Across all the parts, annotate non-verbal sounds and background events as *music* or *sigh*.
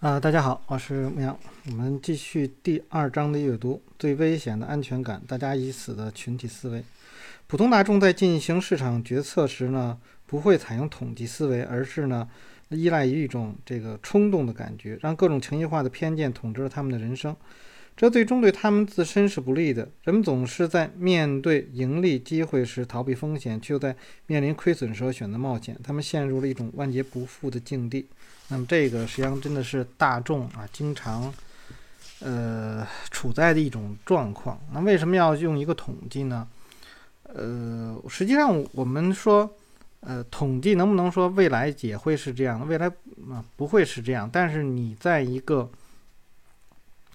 啊，大家好，我是牧羊。我们继续第二章的阅读。最危险的安全感，大家已死的群体思维。普通大众在进行市场决策时呢，不会采用统计思维，而是呢，依赖于一种这个冲动的感觉，让各种情绪化的偏见统治了他们的人生。这最终对他们自身是不利的。人们总是在面对盈利机会时逃避风险，却又在面临亏损时选择冒险。他们陷入了一种万劫不复的境地。那么，这个实际上真的是大众啊经常呃处在的一种状况。那为什么要用一个统计呢？呃，实际上我们说，呃，统计能不能说未来也会是这样？未来啊不会是这样。但是你在一个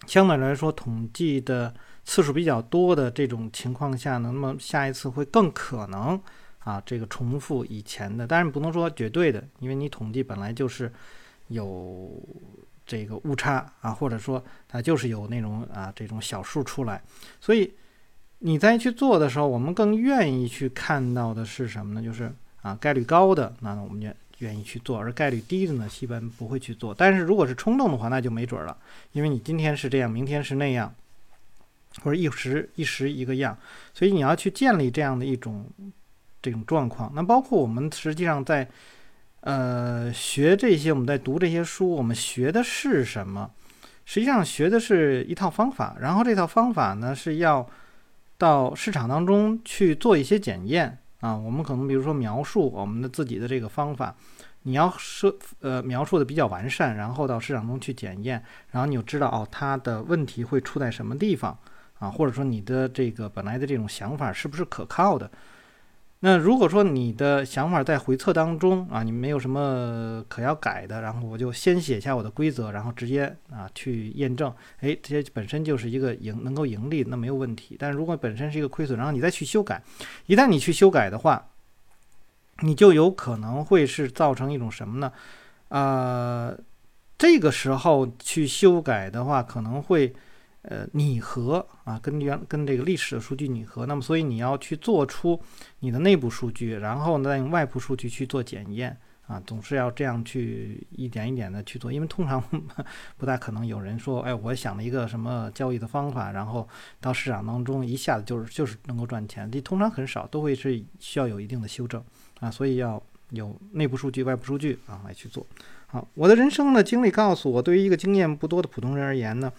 相对来说，统计的次数比较多的这种情况下呢，那么下一次会更可能啊，这个重复以前的，当然不能说绝对的，因为你统计本来就是有这个误差啊，或者说它就是有那种啊这种小数出来，所以你再去做的时候，我们更愿意去看到的是什么呢？就是啊概率高的，那我们就。愿意去做，而概率低的呢，一般不会去做。但是如果是冲动的话，那就没准了，因为你今天是这样，明天是那样，或者一时一时一个样，所以你要去建立这样的一种这种状况。那包括我们实际上在呃学这些，我们在读这些书，我们学的是什么？实际上学的是一套方法，然后这套方法呢是要到市场当中去做一些检验。啊，我们可能比如说描述我们的自己的这个方法，你要设呃描述的比较完善，然后到市场中去检验，然后你就知道哦，它的问题会出在什么地方啊，或者说你的这个本来的这种想法是不是可靠的。那如果说你的想法在回测当中啊，你没有什么可要改的，然后我就先写下我的规则，然后直接啊去验证，哎，这些本身就是一个盈能够盈利，那没有问题。但如果本身是一个亏损，然后你再去修改，一旦你去修改的话，你就有可能会是造成一种什么呢？呃，这个时候去修改的话，可能会。呃，拟合啊，跟原跟这个历史的数据拟合，那么所以你要去做出你的内部数据，然后呢再用外部数据去做检验啊，总是要这样去一点一点的去做，因为通常 *laughs* 不大可能有人说，哎，我想了一个什么交易的方法，然后到市场当中一下子就是就是能够赚钱，这通常很少，都会是需要有一定的修正啊，所以要有内部数据、外部数据啊来去做。好，我的人生的经历告诉我，对于一个经验不多的普通人而言呢。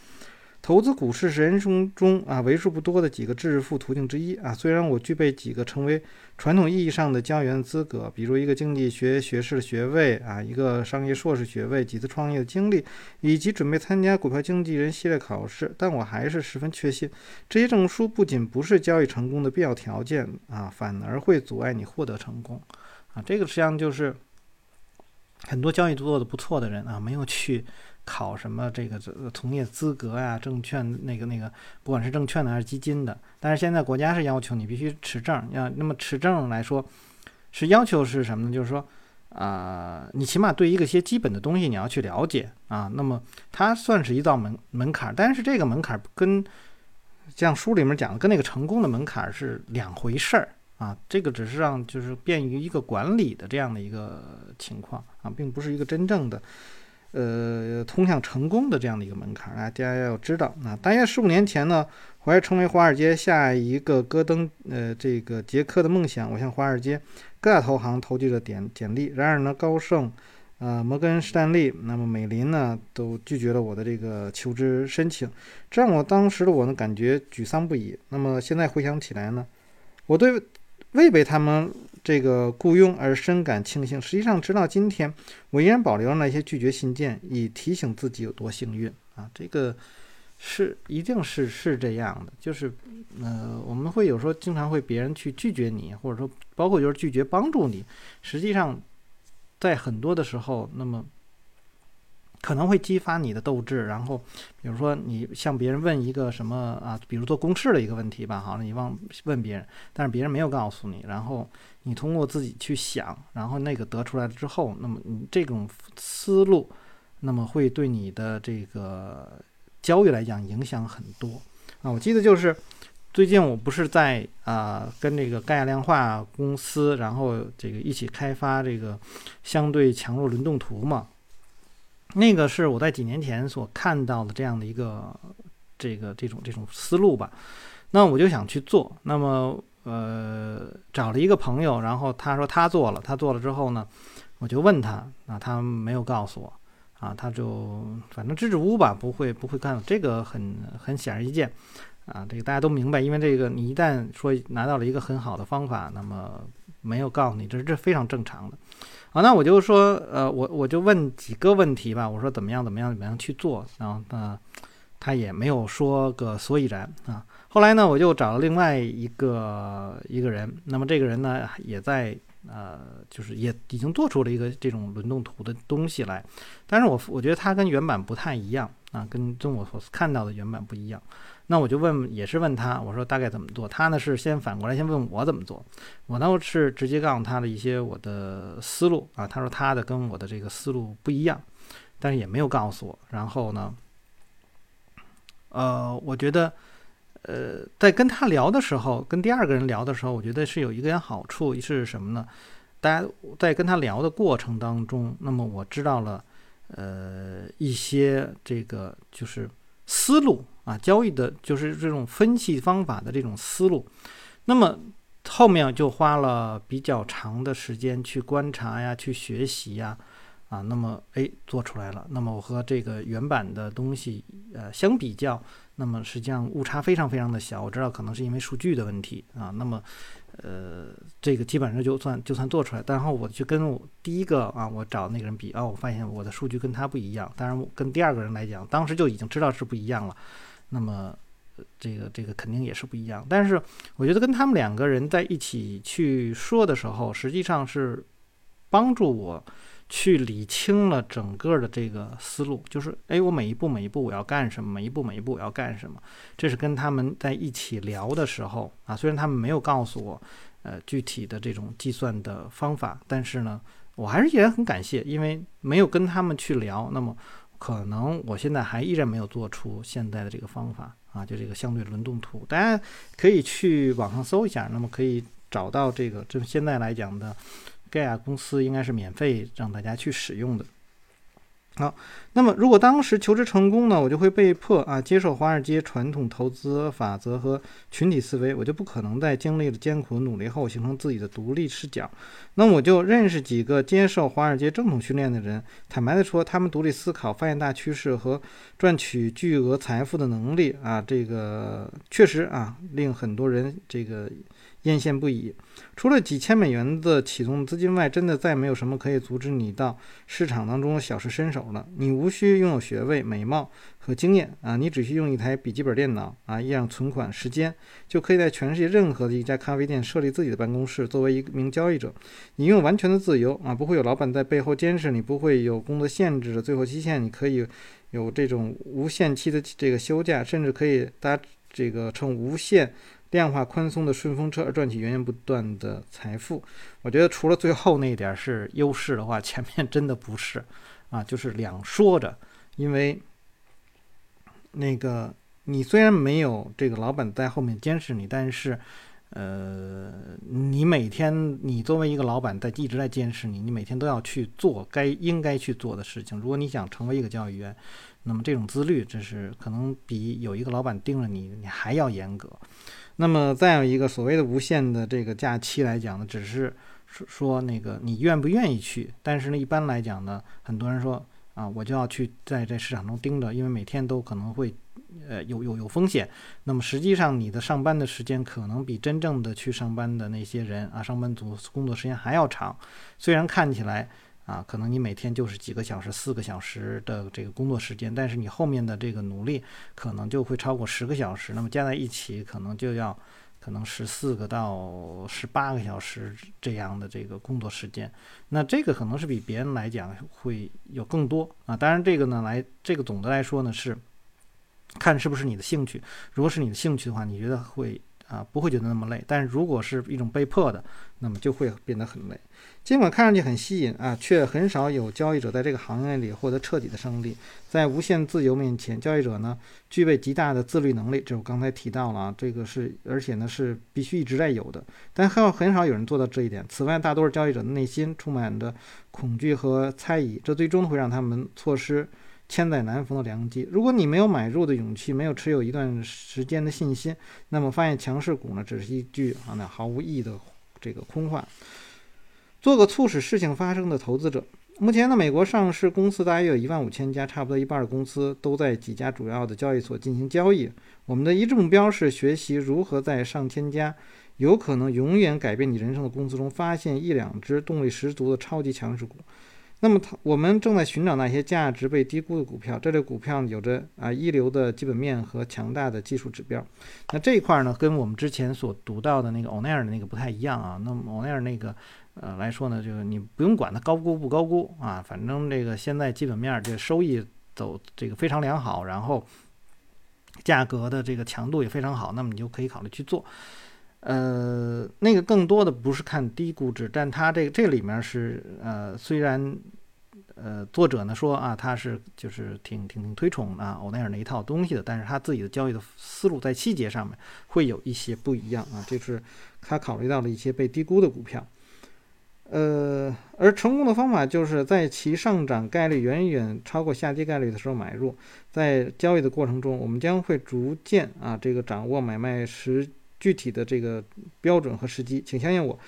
投资股市是人生中啊为数不多的几个致富途径之一啊。虽然我具备几个成为传统意义上的交易员资格，比如一个经济学学士学位啊，一个商业硕士学位，几次创业的经历，以及准备参加股票经纪人系列考试，但我还是十分确信，这些证书不仅不是交易成功的必要条件啊，反而会阻碍你获得成功啊。这个实际上就是很多交易做的不错的人啊，没有去。考什么这个从业资格呀？证券那个那个，不管是证券的还是基金的，但是现在国家是要求你必须持证。要那么持证来说，是要求是什么呢？就是说，啊，你起码对一个些基本的东西你要去了解啊。那么它算是一道门门槛，但是这个门槛跟像书里面讲的，跟那个成功的门槛是两回事儿啊。这个只是让就是便于一个管理的这样的一个情况啊，并不是一个真正的。呃，通向成功的这样的一个门槛啊，大家要知道。那大约十五年前呢，怀着成为华尔街下一个戈登，呃，这个杰克的梦想，我向华尔街各大投行投递了简简历。然而呢，高盛、呃，摩根士丹利，那么美林呢，都拒绝了我的这个求职申请，这让我当时的我呢，感觉沮丧不已。那么现在回想起来呢，我对未被他们。这个雇佣而深感庆幸，实际上直到今天，我依然保留了那些拒绝信件，以提醒自己有多幸运啊！这个是一定是是这样的，就是呃，我们会有时候经常会别人去拒绝你，或者说包括就是拒绝帮助你，实际上在很多的时候，那么。可能会激发你的斗志，然后，比如说你向别人问一个什么啊，比如做公式的一个问题吧，好了，你忘问别人，但是别人没有告诉你，然后你通过自己去想，然后那个得出来了之后，那么你这种思路，那么会对你的这个交易来讲影响很多啊。我记得就是最近我不是在啊跟这个盖亚量化公司，然后这个一起开发这个相对强弱轮动图嘛。那个是我在几年前所看到的这样的一个这个这种这种思路吧。那我就想去做，那么呃找了一个朋友，然后他说他做了，他做了之后呢，我就问他，啊他没有告诉我，啊他就反正支支吾吾吧，不会不会干，这个很很显而易见，啊这个大家都明白，因为这个你一旦说拿到了一个很好的方法，那么没有告诉你，这是这非常正常的。啊，那我就说，呃，我我就问几个问题吧。我说怎么样，怎么样，怎么样去做？然后呢，他也没有说个所以然啊。后来呢，我就找了另外一个一个人。那么这个人呢，也在呃，就是也已经做出了一个这种轮动图的东西来。但是我我觉得它跟原版不太一样啊，跟跟我所看到的原版不一样。那我就问，也是问他，我说大概怎么做？他呢是先反过来先问我怎么做，我呢是直接告诉他的一些我的思路啊。他说他的跟我的这个思路不一样，但是也没有告诉我。然后呢，呃，我觉得，呃，在跟他聊的时候，跟第二个人聊的时候，我觉得是有一个点好处是什么呢？大家在跟他聊的过程当中，那么我知道了，呃，一些这个就是思路。啊，交易的就是这种分析方法的这种思路，那么后面就花了比较长的时间去观察呀，去学习呀，啊，那么哎做出来了。那么我和这个原版的东西呃相比较，那么实际上误差非常非常的小。我知道可能是因为数据的问题啊，那么。呃，这个基本上就算就算做出来，然后我去跟我第一个啊，我找那个人比啊，我发现我的数据跟他不一样。当然，跟第二个人来讲，当时就已经知道是不一样了。那么，这个这个肯定也是不一样。但是，我觉得跟他们两个人在一起去说的时候，实际上是帮助我。去理清了整个的这个思路，就是哎，我每一步每一步我要干什么，每一步每一步我要干什么。这是跟他们在一起聊的时候啊，虽然他们没有告诉我，呃，具体的这种计算的方法，但是呢，我还是依然很感谢，因为没有跟他们去聊，那么可能我现在还依然没有做出现在的这个方法啊，就这个相对轮动图，大家可以去网上搜一下，那么可以找到这个，就现在来讲的。盖亚公司应该是免费让大家去使用的。好，那么如果当时求职成功呢，我就会被迫啊接受华尔街传统投资法则和群体思维，我就不可能在经历了艰苦努力后形成自己的独立视角。那我就认识几个接受华尔街正统训练的人，坦白的说，他们独立思考、发现大趋势和赚取巨额财富的能力啊，这个确实啊令很多人这个。艳羡不已。除了几千美元的启动资金外，真的再没有什么可以阻止你到市场当中的小试身手了。你无需拥有学位、美貌和经验啊，你只需用一台笔记本电脑啊，一样存款时间，就可以在全世界任何的一家咖啡店设立自己的办公室。作为一名交易者，你拥有完全的自由啊，不会有老板在背后监视你，不会有工作限制的最后期限，你可以有这种无限期的这个休假，甚至可以搭这个乘无限。量化宽松的顺风车而赚取源源不断的财富，我觉得除了最后那一点是优势的话，前面真的不是啊，就是两说着。因为那个你虽然没有这个老板在后面监视你，但是呃，你每天你作为一个老板在一直在监视你，你每天都要去做该应该去做的事情。如果你想成为一个交易员，那么这种自律，这是可能比有一个老板盯着你，你还要严格。那么再有一个所谓的无限的这个假期来讲呢，只是说说那个你愿不愿意去。但是呢，一般来讲呢，很多人说啊，我就要去在这市场中盯着，因为每天都可能会呃有有有风险。那么实际上你的上班的时间可能比真正的去上班的那些人啊，上班族工作时间还要长。虽然看起来。啊，可能你每天就是几个小时、四个小时的这个工作时间，但是你后面的这个努力可能就会超过十个小时，那么加在一起可能就要可能十四个到十八个小时这样的这个工作时间，那这个可能是比别人来讲会有更多啊。当然这个呢，来这个总的来说呢是看是不是你的兴趣，如果是你的兴趣的话，你觉得会啊不会觉得那么累。但是如果是一种被迫的，那么就会变得很累。尽管看上去很吸引啊，却很少有交易者在这个行业里获得彻底的胜利。在无限自由面前，交易者呢具备极大的自律能力，这我刚才提到了啊，这个是而且呢是必须一直在有的。但很很少有人做到这一点。此外，大多数交易者的内心充满着恐惧和猜疑，这最终会让他们错失。千载难逢的良机。如果你没有买入的勇气，没有持有一段时间的信心，那么发现强势股呢，只是一句啊那毫无意义的这个空话。做个促使事情发生的投资者。目前呢，美国上市公司大约有一万五千家，差不多一半的公司都在几家主要的交易所进行交易。我们的一致目标是学习如何在上千家有可能永远改变你人生的公司中，发现一两只动力十足的超级强势股。那么，它我们正在寻找那些价值被低估的股票。这类股票有着啊一流的基本面和强大的技术指标。那这一块呢，跟我们之前所读到的那个欧奈尔的那个不太一样啊。那么欧奈尔那个呃来说呢，就是你不用管它高估不高估啊，反正这个现在基本面这收益走这个非常良好，然后价格的这个强度也非常好，那么你就可以考虑去做。呃，那个更多的不是看低估值，但它这个这里面是呃，虽然呃作者呢说啊，他是就是挺挺挺推崇啊欧奈尔那一套东西的，但是他自己的交易的思路在细节上面会有一些不一样啊，就是他考虑到了一些被低估的股票。呃，而成功的方法就是在其上涨概率远远超过下跌概率的时候买入，在交易的过程中，我们将会逐渐啊这个掌握买卖时。具体的这个标准和时机，请相信我。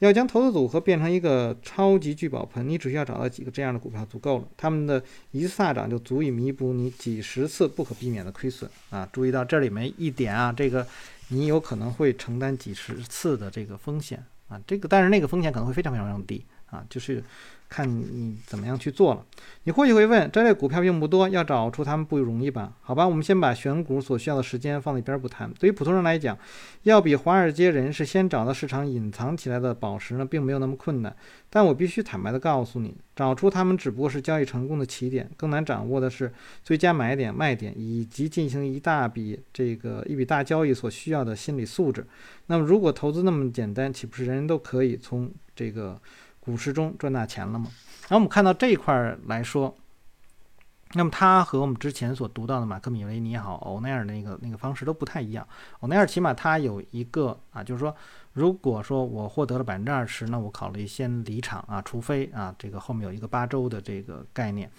要将投资组合变成一个超级聚宝盆，你只需要找到几个这样的股票足够了。他们的一次大涨就足以弥补你几十次不可避免的亏损啊！注意到这里面一点啊，这个你有可能会承担几十次的这个风险啊，这个但是那个风险可能会非常非常低啊，就是。看你怎么样去做了。你或许会问，这类股票并不多，要找出它们不容易吧？好吧，我们先把选股所需要的时间放在一边不谈。对于普通人来讲，要比华尔街人士先找到市场隐藏起来的宝石呢，并没有那么困难。但我必须坦白地告诉你，找出它们只不过是交易成功的起点，更难掌握的是最佳买点、卖点以及进行一大笔这个一笔大交易所需要的心理素质。那么，如果投资那么简单，岂不是人人都可以从这个？股市中赚大钱了吗？然后我们看到这一块来说，那么它和我们之前所读到的马克米维尼也好，欧奈尔那个那个方式都不太一样。欧奈尔起码它有一个啊，就是说，如果说我获得了百分之二十，那我考虑先离场啊，除非啊这个后面有一个八周的这个概念。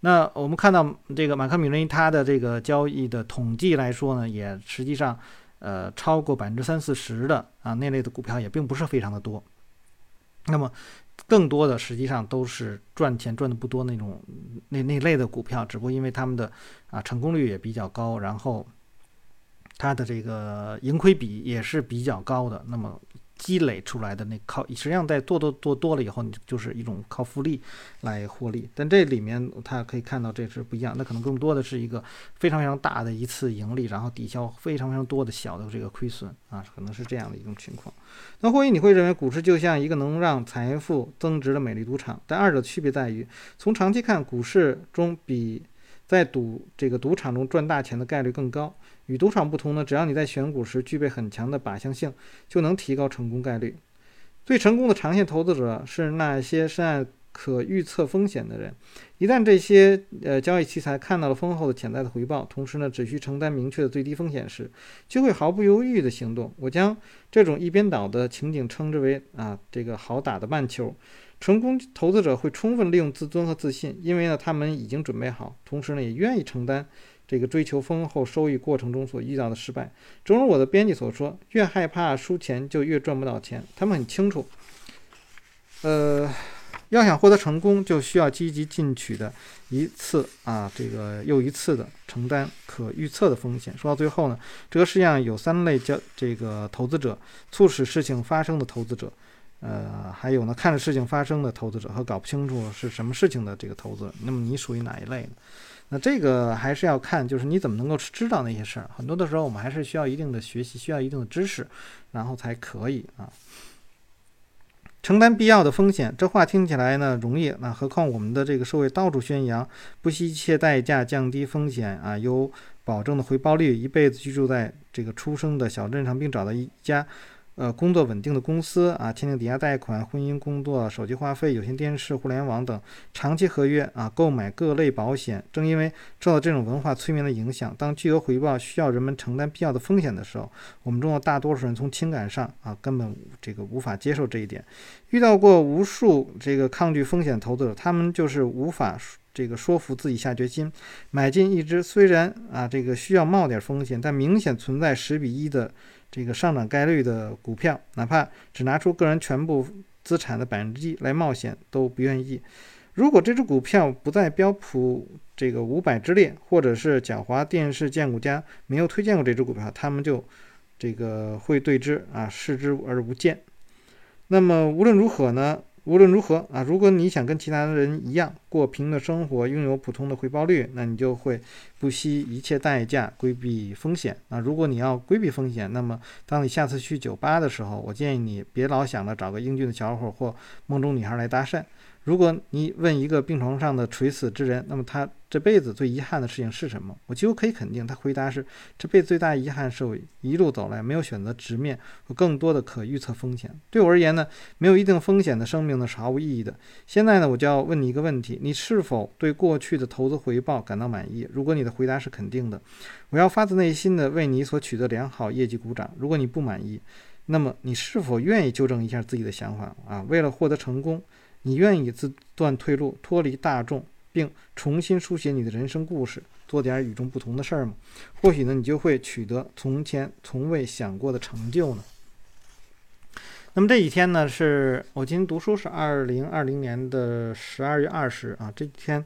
那我们看到这个马克米维尼他的这个交易的统计来说呢，也实际上呃超过百分之三四十的啊那类的股票也并不是非常的多。那么。更多的实际上都是赚钱赚的不多那种那那类的股票，只不过因为他们的啊成功率也比较高，然后它的这个盈亏比也是比较高的，那么。积累出来的那靠，实际上在做多做多了以后，你就是一种靠复利来获利。但这里面它可以看到这是不一样，那可能更多的是一个非常非常大的一次盈利，然后抵消非常非常多的小的这个亏损啊，可能是这样的一种情况。那或许你会认为股市就像一个能让财富增值的美丽赌场，但二者区别在于，从长期看，股市中比在赌这个赌场中赚大钱的概率更高。与赌场不同呢，只要你在选股时具备很强的靶向性，就能提高成功概率。最成功的长线投资者是那些深谙可预测风险的人。一旦这些呃交易器材看到了丰厚的潜在的回报，同时呢只需承担明确的最低风险时，就会毫不犹豫地行动。我将这种一边倒的情景称之为啊这个好打的慢球。成功投资者会充分利用自尊和自信，因为呢他们已经准备好，同时呢也愿意承担。这个追求丰厚收益过程中所遇到的失败，正如我的编辑所说，越害怕输钱就越赚不到钱。他们很清楚，呃，要想获得成功，就需要积极进取的一次啊，这个又一次的承担可预测的风险。说到最后呢，这个世界上有三类叫这个投资者：促使事情发生的投资者，呃，还有呢看着事情发生的投资者和搞不清楚是什么事情的这个投资者。那么你属于哪一类呢？那这个还是要看，就是你怎么能够知道那些事儿。很多的时候，我们还是需要一定的学习，需要一定的知识，然后才可以啊。承担必要的风险。这话听起来呢容易，那何况我们的这个社会到处宣扬不惜一切代价降低风险啊，有保证的回报率，一辈子居住在这个出生的小镇上，并找到一家。呃，工作稳定的公司啊，签订抵押贷款、婚姻、工作、手机话费、有线电视、互联网等长期合约啊，购买各类保险。正因为受到这种文化催眠的影响，当巨额回报需要人们承担必要的风险的时候，我们中的大多数人从情感上啊，根本这个无法接受这一点。遇到过无数这个抗拒风险投资者，他们就是无法这个说服自己下决心买进一只虽然啊这个需要冒点风险，但明显存在十比一的。这个上涨概率的股票，哪怕只拿出个人全部资产的百分之一来冒险，都不愿意。如果这只股票不在标普这个五百之列，或者是狡猾电视荐股家没有推荐过这只股票，他们就这个会对之啊视之而不见。那么无论如何呢？无论如何啊，如果你想跟其他人一样过平的生活，拥有普通的回报率，那你就会不惜一切代价规避风险。啊如果你要规避风险，那么当你下次去酒吧的时候，我建议你别老想着找个英俊的小伙或梦中女孩来搭讪。如果你问一个病床上的垂死之人，那么他这辈子最遗憾的事情是什么？我几乎可以肯定，他回答是：这辈子最大遗憾是我一路走来没有选择直面和更多的可预测风险。对我而言呢，没有一定风险的生命呢是毫无意义的。现在呢，我就要问你一个问题：你是否对过去的投资回报感到满意？如果你的回答是肯定的，我要发自内心的为你所取得良好业绩鼓掌。如果你不满意，那么你是否愿意纠正一下自己的想法啊？为了获得成功。你愿意自断退路，脱离大众，并重新书写你的人生故事，做点与众不同的事儿吗？或许呢，你就会取得从前从未想过的成就呢。那么这几天呢，是我今天读书是二零二零年的十二月二十啊。这几天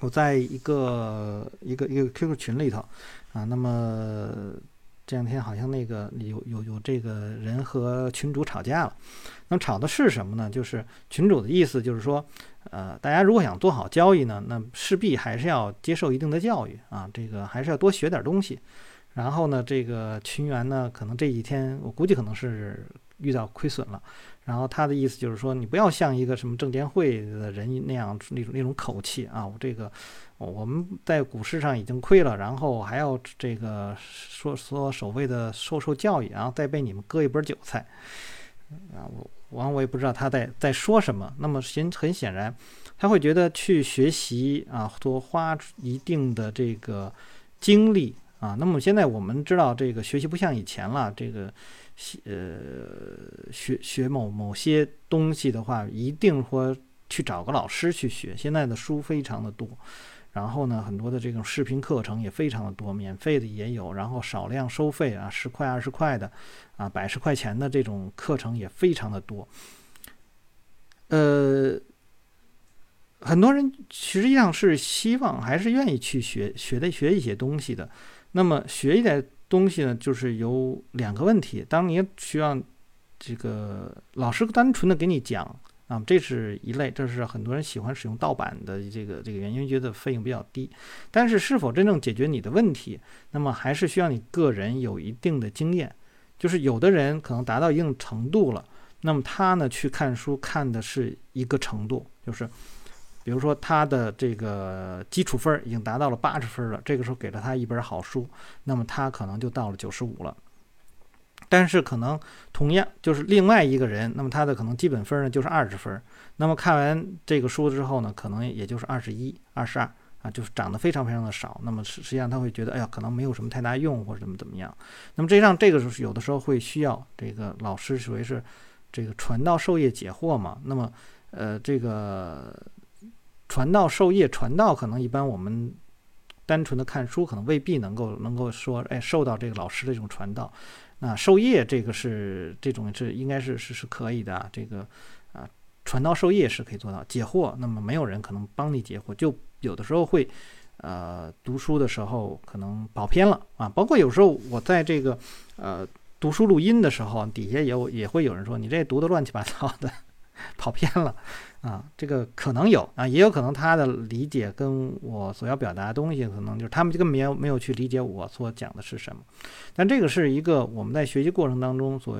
我在一个一个一个 QQ 群里头啊，那么。这两天好像那个有有有这个人和群主吵架了，那吵的是什么呢？就是群主的意思就是说，呃，大家如果想做好交易呢，那势必还是要接受一定的教育啊，这个还是要多学点东西。然后呢，这个群员呢，可能这几天我估计可能是遇到亏损了。然后他的意思就是说，你不要像一个什么证监会的人那样那种那种口气啊，我这个我们在股市上已经亏了，然后还要这个说说所谓的受受教育，然后再被你们割一波韭菜啊，我完我也不知道他在在说什么。那么显很显然，他会觉得去学习啊，多花一定的这个精力啊。那么现在我们知道，这个学习不像以前了，这个。呃，学学某某些东西的话，一定说去找个老师去学。现在的书非常的多，然后呢，很多的这种视频课程也非常的多，免费的也有，然后少量收费啊，十块二十块的，啊，百十块钱的这种课程也非常的多。呃，很多人实际上是希望还是愿意去学学的学一些东西的，那么学一点。东西呢，就是有两个问题。当你需要这个老师单纯的给你讲啊，这是一类，这是很多人喜欢使用盗版的这个这个原因，觉得费用比较低。但是是否真正解决你的问题，那么还是需要你个人有一定的经验。就是有的人可能达到一定程度了，那么他呢去看书看的是一个程度，就是。比如说他的这个基础分已经达到了八十分了，这个时候给了他一本好书，那么他可能就到了九十五了。但是可能同样就是另外一个人，那么他的可能基本分呢就是二十分，那么看完这个书之后呢，可能也就是二十一、二十二啊，就是涨得非常非常的少。那么实实际上他会觉得，哎呀，可能没有什么太大用或者怎么怎么样。那么这样这个时候有的时候会需要这个老师属于是这个传道授业解惑嘛。那么呃这个。传道授业，传道可能一般我们单纯的看书，可能未必能够能够说，哎，受到这个老师的这种传道。那授业这个是这种是应该是是是可以的，这个啊传道授业是可以做到。解惑，那么没有人可能帮你解惑，就有的时候会呃读书的时候可能跑偏了啊。包括有时候我在这个呃读书录音的时候，底下也有也会有人说你这读的乱七八糟的，*laughs* *laughs* 跑偏了。啊，这个可能有啊，也有可能他的理解跟我所要表达的东西，可能就是他们根本没有没有去理解我所讲的是什么。但这个是一个我们在学习过程当中所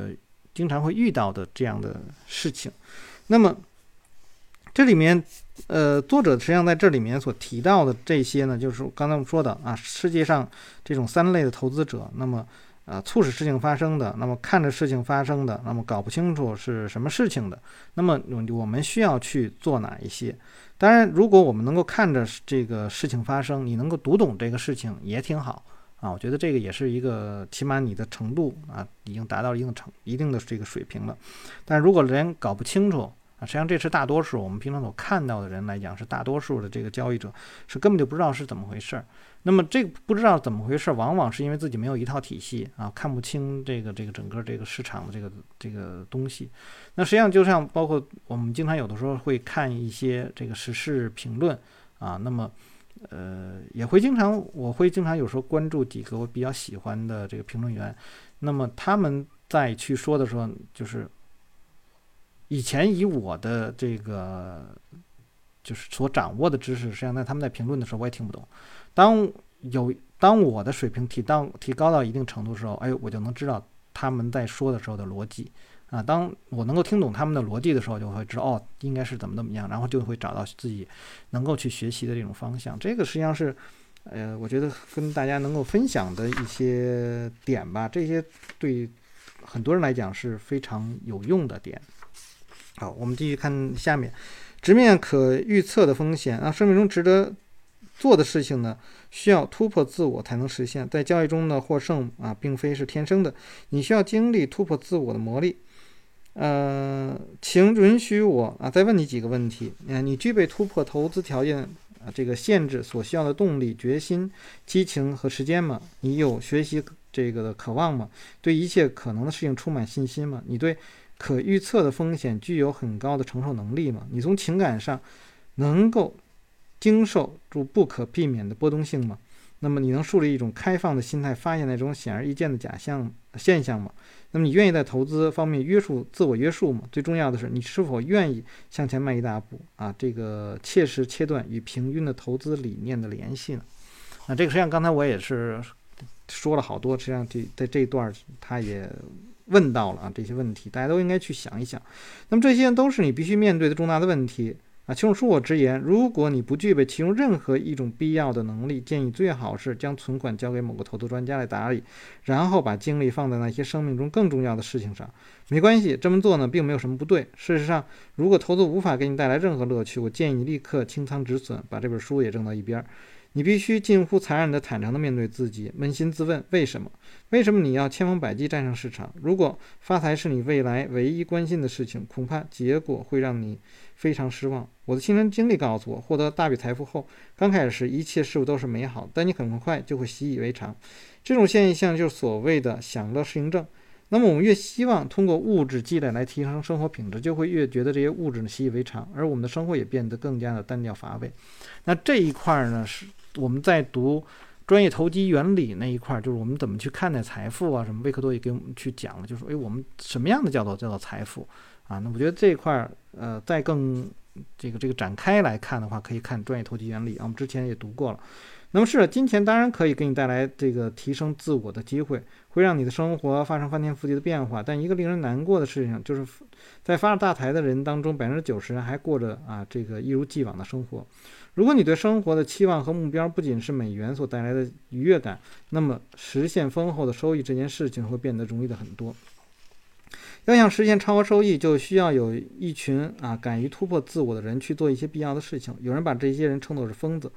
经常会遇到的这样的事情。那么这里面，呃，作者实际上在这里面所提到的这些呢，就是刚才我们说的啊，世界上这种三类的投资者，那么。啊，促使事情发生的，那么看着事情发生的，那么搞不清楚是什么事情的，那么我们需要去做哪一些？当然，如果我们能够看着这个事情发生，你能够读懂这个事情也挺好啊。我觉得这个也是一个，起码你的程度啊，已经达到一定程一定的这个水平了。但如果连搞不清楚，啊，实际上这是大多数我们平常所看到的人来讲，是大多数的这个交易者是根本就不知道是怎么回事儿。那么这个不知道怎么回事儿，往往是因为自己没有一套体系啊，看不清这个这个整个这个市场的这个这个东西。那实际上就像包括我们经常有的时候会看一些这个时事评论啊，那么呃也会经常我会经常有时候关注几个我比较喜欢的这个评论员，那么他们在去说的时候就是。以前以我的这个就是所掌握的知识，实际上在他们在评论的时候，我也听不懂。当有当我的水平提到提高到一定程度的时候，哎，我就能知道他们在说的时候的逻辑啊。当我能够听懂他们的逻辑的时候，就会知道哦，应该是怎么怎么样，然后就会找到自己能够去学习的这种方向。这个实际上是呃，我觉得跟大家能够分享的一些点吧。这些对很多人来讲是非常有用的点。好，我们继续看下面，直面可预测的风险啊。生命中值得做的事情呢，需要突破自我才能实现。在交易中呢，获胜啊，并非是天生的，你需要经历突破自我的磨砺。呃，请允许我啊，再问你几个问题啊。你具备突破投资条件啊这个限制所需要的动力、决心、激情和时间吗？你有学习这个的渴望吗？对一切可能的事情充满信心吗？你对？可预测的风险具有很高的承受能力吗？你从情感上能够经受住不可避免的波动性吗？那么你能树立一种开放的心态，发现那种显而易见的假象现象吗？那么你愿意在投资方面约束自我约束吗？最重要的是，你是否愿意向前迈一大步啊？这个切实切断与平均的投资理念的联系呢？那这个实际上刚才我也是说了好多，实际上这在这一段他也。问到了啊，这些问题大家都应该去想一想。那么这些都是你必须面对的重大的问题啊。请恕我直言，如果你不具备其中任何一种必要的能力，建议最好是将存款交给某个投资专家来打理，然后把精力放在那些生命中更重要的事情上。没关系，这么做呢并没有什么不对。事实上，如果投资无法给你带来任何乐趣，我建议你立刻清仓止损，把这本书也扔到一边儿。你必须近乎残忍的、坦诚地面对自己，扪心自问：为什么？为什么你要千方百计战胜市场？如果发财是你未来唯一关心的事情，恐怕结果会让你非常失望。我的亲身经历告诉我，获得大笔财富后，刚开始时一切事物都是美好，但你很快就会习以为常。这种现象就是所谓的享乐适应症。那么，我们越希望通过物质积累来提升生活品质，就会越觉得这些物质呢习以为常，而我们的生活也变得更加的单调乏味。那这一块呢是。我们在读专业投机原理那一块儿，就是我们怎么去看待财富啊？什么？维克多也给我们去讲了，就是说，哎，我们什么样的叫做叫做财富啊？那我觉得这一块儿，呃，再更这个这个展开来看的话，可以看专业投机原理啊。我们之前也读过了。那么是金钱当然可以给你带来这个提升自我的机会，会让你的生活发生翻天覆地的变化。但一个令人难过的事情就是，在发了大财的人当中，百分之九十人还过着啊这个一如既往的生活。如果你对生活的期望和目标不仅是美元所带来的愉悦感，那么实现丰厚的收益这件事情会变得容易的很多。要想实现超额收益，就需要有一群啊敢于突破自我的人去做一些必要的事情。有人把这些人称作是疯子，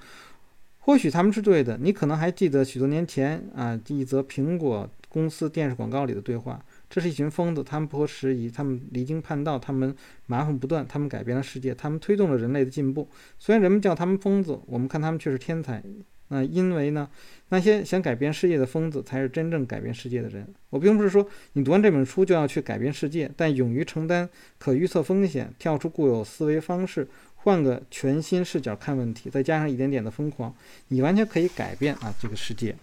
或许他们是对的。你可能还记得许多年前啊一则苹果公司电视广告里的对话。这是一群疯子，他们不合时宜，他们离经叛道，他们麻烦不断，他们改变了世界，他们推动了人类的进步。虽然人们叫他们疯子，我们看他们却是天才。那因为呢，那些想改变世界的疯子才是真正改变世界的人。我并不是说你读完这本书就要去改变世界，但勇于承担可预测风险，跳出固有思维方式，换个全新视角看问题，再加上一点点的疯狂，你完全可以改变啊这个世界。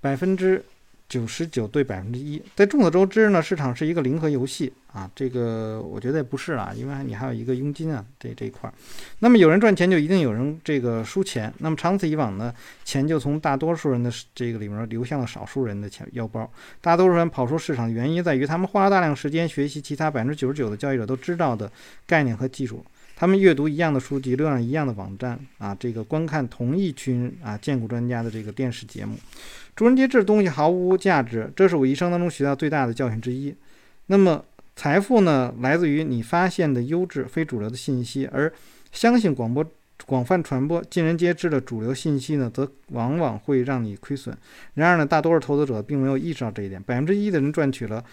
百分之。九十九对百分之一，在众所周知呢，市场是一个零和游戏啊，这个我觉得也不是啊，因为你还有一个佣金啊，这这一块儿。那么有人赚钱，就一定有人这个输钱。那么长此以往呢，钱就从大多数人的这个里面流向了少数人的钱腰包。大多数人跑出市场的原因在于，他们花了大量时间学习其他百分之九十九的交易者都知道的概念和技术。他们阅读一样的书籍，浏览一样的网站啊，这个观看同一群啊荐股专家的这个电视节目，诸人皆知的东西毫无价值，这是我一生当中学到最大的教训之一。那么财富呢，来自于你发现的优质非主流的信息，而相信广播广泛传播、尽人皆知的主流信息呢，则往往会让你亏损。然而呢，大多数投资者并没有意识到这一点，百分之一的人赚取了。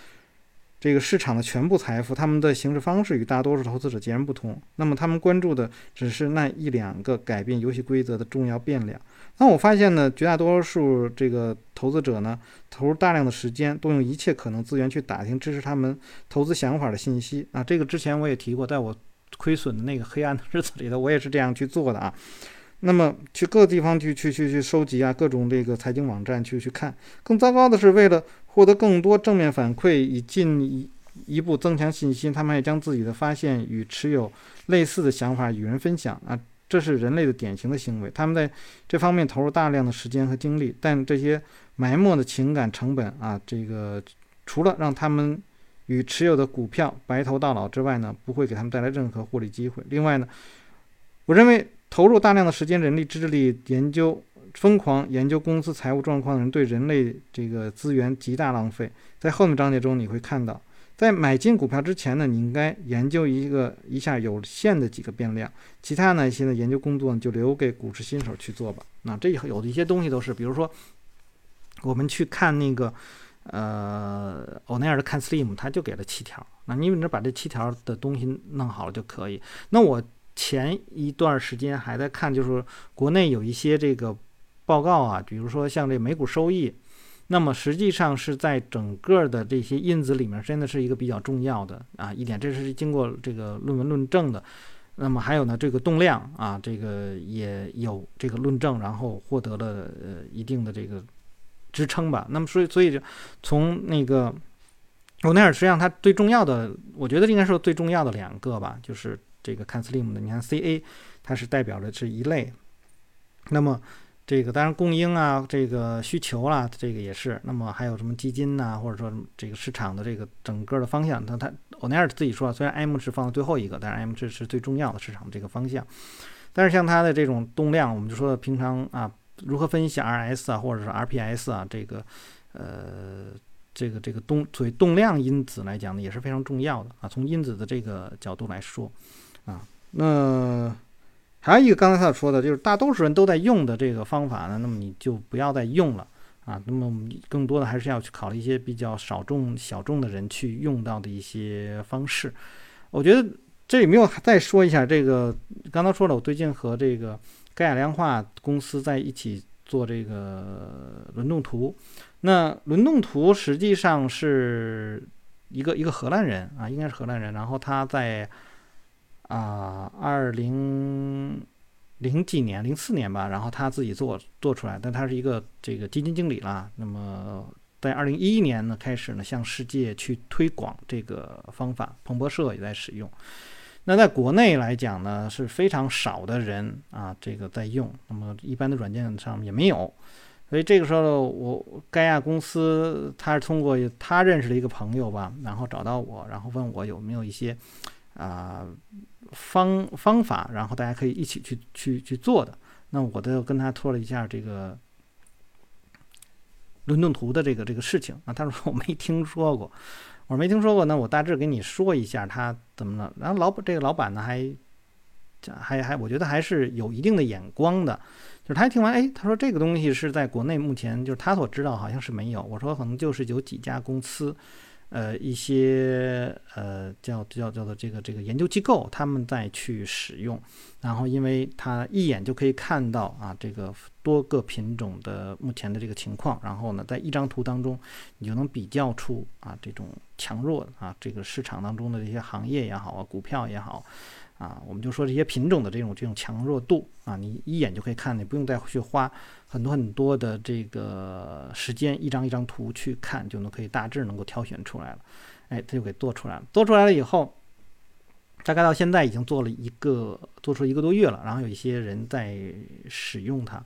这个市场的全部财富，他们的行事方式与大多数投资者截然不同。那么，他们关注的只是那一两个改变游戏规则的重要变量。那我发现呢，绝大多数这个投资者呢，投入大量的时间，动用一切可能资源去打听支持他们投资想法的信息啊。这个之前我也提过，在我亏损的那个黑暗的日子里头，我也是这样去做的啊。那么，去各地方去去去去收集啊，各种这个财经网站去去看。更糟糕的是，为了获得更多正面反馈，以进一一步增强信心，他们还将自己的发现与持有类似的想法与人分享啊，这是人类的典型的行为。他们在这方面投入大量的时间和精力，但这些埋没的情感成本啊，这个除了让他们与持有的股票白头到老之外呢，不会给他们带来任何获利机会。另外呢，我认为投入大量的时间、人力、智力研究。疯狂研究公司财务状况的人对人类这个资源极大浪费。在后面章节中你会看到，在买进股票之前呢，你应该研究一个一下有限的几个变量，其他那些的研究工作呢就留给股市新手去做吧。那这有的一些东西都是，比如说我们去看那个呃欧奈尔的看 Slim，他就给了七条，那你只把这七条的东西弄好了就可以。那我前一段时间还在看，就是国内有一些这个。报告啊，比如说像这每股收益，那么实际上是在整个的这些因子里面，真的是一个比较重要的啊一点，这是经过这个论文论证的。那么还有呢，这个动量啊，这个也有这个论证，然后获得了呃一定的这个支撑吧。那么所以所以就从那个欧奈尔，实际上它最重要的，我觉得应该是最重要的两个吧，就是这个看 Slim 的，你看 CA，它是代表的是一类，那么。这个当然供应啊，这个需求啦，这个也是。那么还有什么基金呐，或者说这个市场的这个整个的方向，他他欧奈尔自己说，虽然 M 是放在最后一个，但是 M 这是最重要的市场这个方向。但是像它的这种动量，我们就说平常啊，如何分析 RS 啊，或者是 RPS 啊，这个呃，这个这个动所谓动量因子来讲呢，也是非常重要的啊。从因子的这个角度来说啊，那。还有一个刚才他说的，就是大多数人都在用的这个方法呢，那么你就不要再用了啊。那么我们更多的还是要去考虑一些比较少众、小众的人去用到的一些方式。我觉得这里没有再说一下这个，刚才说了，我最近和这个盖亚量化公司在一起做这个轮动图。那轮动图实际上是一个一个荷兰人啊，应该是荷兰人，然后他在。啊，二零零几年，零四年吧，然后他自己做做出来，但他是一个这个基金经理啦。那么在二零一一年呢，开始呢向世界去推广这个方法，彭博社也在使用。那在国内来讲呢，是非常少的人啊，这个在用。那么一般的软件上也没有。所以这个时候，我盖亚公司他是通过他认识的一个朋友吧，然后找到我，然后问我有没有一些啊。方方法，然后大家可以一起去去去做的。那我都跟他说了一下这个轮动图的这个这个事情啊。他说我没听说过，我说没听说过。那我大致给你说一下他怎么了。然后老这个老板呢还还还，我觉得还是有一定的眼光的。就是他听完，哎，他说这个东西是在国内目前就是他所知道好像是没有。我说可能就是有几家公司。呃，一些呃叫叫叫做这个这个研究机构，他们在去使用，然后因为它一眼就可以看到啊，这个多个品种的目前的这个情况，然后呢，在一张图当中，你就能比较出啊这种强弱啊，这个市场当中的这些行业也好啊，股票也好，啊，我们就说这些品种的这种这种强弱度啊，你一眼就可以看，你不用再去花很多很多的这个时间，一张一张图去看，就能可以大致能够挑选出来了。哎，它就给做出来了。做出来了以后，大概到现在已经做了一个，做出一个多月了。然后有一些人在使用它，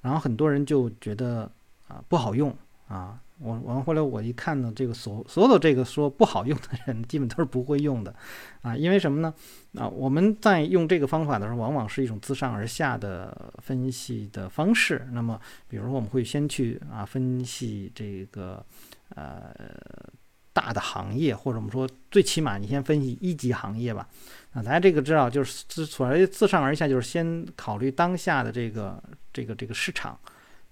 然后很多人就觉得啊不好用啊。我完后来我一看呢，这个所所有的这个说不好用的人，*laughs* 基本都是不会用的，啊，因为什么呢？啊，我们在用这个方法的时候，往往是一种自上而下的分析的方式。那么，比如说我们会先去啊分析这个呃大的行业，或者我们说最起码你先分析一级行业吧。啊，大家这个知道，就是自所谓自上而下，就是先考虑当下的这个这个这个市场。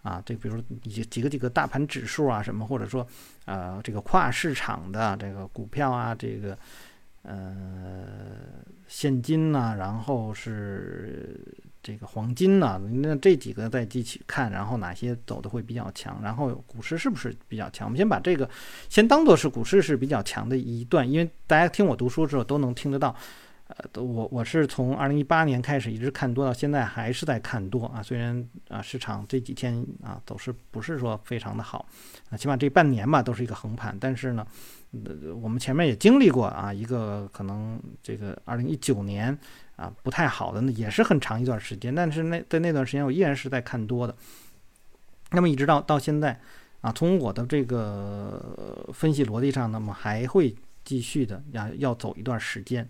啊，这比如几几个几个大盘指数啊，什么或者说，呃，这个跨市场的这个股票啊，这个呃现金呐，然后是这个黄金呐，那这几个再一起看，然后哪些走的会比较强，然后股市是不是比较强？我们先把这个先当做是股市是比较强的一段，因为大家听我读书的时候都能听得到。呃，我我是从二零一八年开始一直看多，到现在还是在看多啊。虽然啊市场这几天啊走势不是说非常的好，啊起码这半年吧都是一个横盘。但是呢，呃我们前面也经历过啊一个可能这个二零一九年啊不太好的，那也是很长一段时间。但是那在那段时间我依然是在看多的。那么一直到到现在啊，从我的这个分析逻辑上，那么还会继续的要要走一段时间。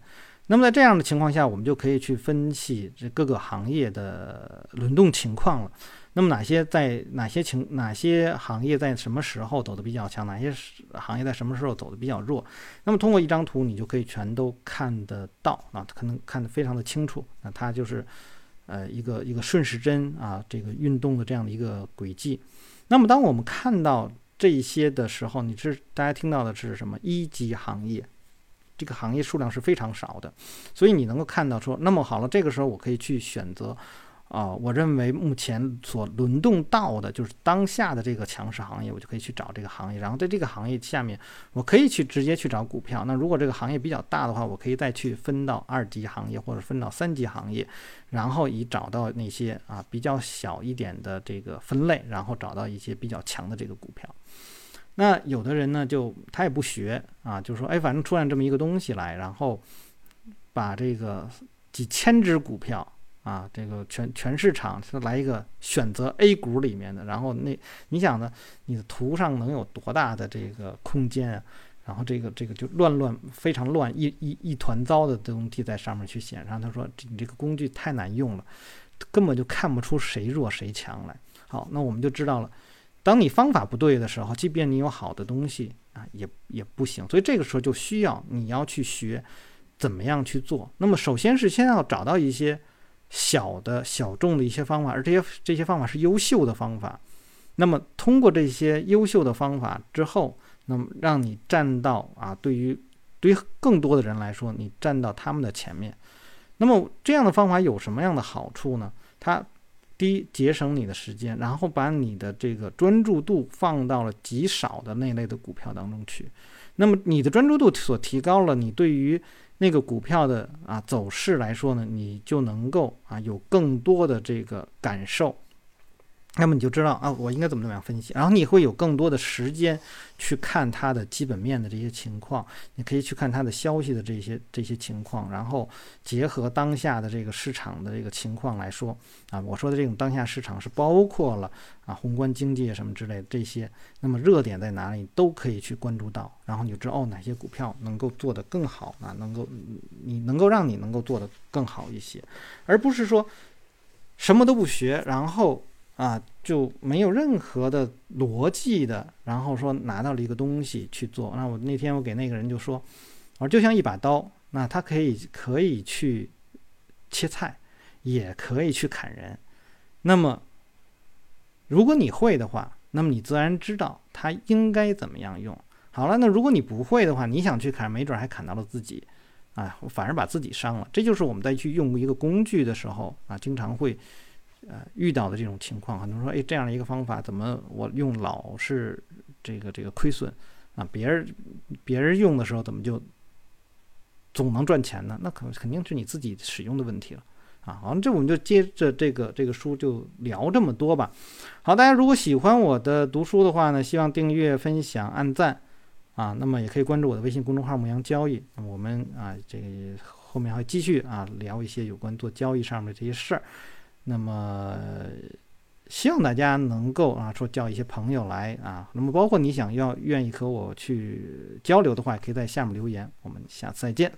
那么在这样的情况下，我们就可以去分析这各个行业的轮动情况了。那么哪些在哪些情哪些行业在什么时候走的比较强，哪些行业在什么时候走的比较弱？那么通过一张图，你就可以全都看得到啊，可能看得非常的清楚。那它就是呃一个一个顺时针啊这个运动的这样的一个轨迹。那么当我们看到这些的时候，你是大家听到的是什么一级行业？这个行业数量是非常少的，所以你能够看到说，那么好了，这个时候我可以去选择，啊，我认为目前所轮动到的就是当下的这个强势行业，我就可以去找这个行业，然后在这个行业下面，我可以去直接去找股票。那如果这个行业比较大的话，我可以再去分到二级行业或者分到三级行业，然后以找到那些啊比较小一点的这个分类，然后找到一些比较强的这个股票。那有的人呢，就他也不学啊，就说，哎，反正出现这么一个东西来，然后把这个几千只股票啊，这个全全市场来一个选择 A 股里面的，然后那你想呢，你的图上能有多大的这个空间啊？然后这个这个就乱乱非常乱一一一团糟的东西在上面去显，然后他说你这个工具太难用了，根本就看不出谁弱谁强来。好，那我们就知道了。当你方法不对的时候，即便你有好的东西啊，也也不行。所以这个时候就需要你要去学怎么样去做。那么首先是先要找到一些小的小众的一些方法，而这些这些方法是优秀的方法。那么通过这些优秀的方法之后，那么让你站到啊，对于对于更多的人来说，你站到他们的前面。那么这样的方法有什么样的好处呢？它第一，节省你的时间，然后把你的这个专注度放到了极少的那类的股票当中去。那么你的专注度所提高了，你对于那个股票的啊走势来说呢，你就能够啊有更多的这个感受。那么你就知道啊，我应该怎么怎么样分析，然后你会有更多的时间去看它的基本面的这些情况，你可以去看它的消息的这些这些情况，然后结合当下的这个市场的这个情况来说啊，我说的这种当下市场是包括了啊宏观经济什么之类的这些，那么热点在哪里都可以去关注到，然后你就知道哦哪些股票能够做得更好啊，能够你能够让你能够做得更好一些，而不是说什么都不学，然后。啊，就没有任何的逻辑的，然后说拿到了一个东西去做。那我那天我给那个人就说，我说就像一把刀，那它可以可以去切菜，也可以去砍人。那么如果你会的话，那么你自然知道它应该怎么样用。好了，那如果你不会的话，你想去砍，没准还砍到了自己，啊，反而把自己伤了。这就是我们在去用一个工具的时候啊，经常会。呃，遇到的这种情况，很多人说，哎，这样的一个方法，怎么我用老是这个这个亏损啊？别人别人用的时候，怎么就总能赚钱呢？那可肯定是你自己使用的问题了。啊，好，这我们就接着这个这个书就聊这么多吧。好，大家如果喜欢我的读书的话呢，希望订阅、分享、按赞啊。那么也可以关注我的微信公众号“牧羊交易”。那么我们啊，这个后面还继续啊聊一些有关做交易上面这些事儿。那么希望大家能够啊说叫一些朋友来啊。那么包括你想要愿意和我去交流的话，也可以在下面留言。我们下次再见。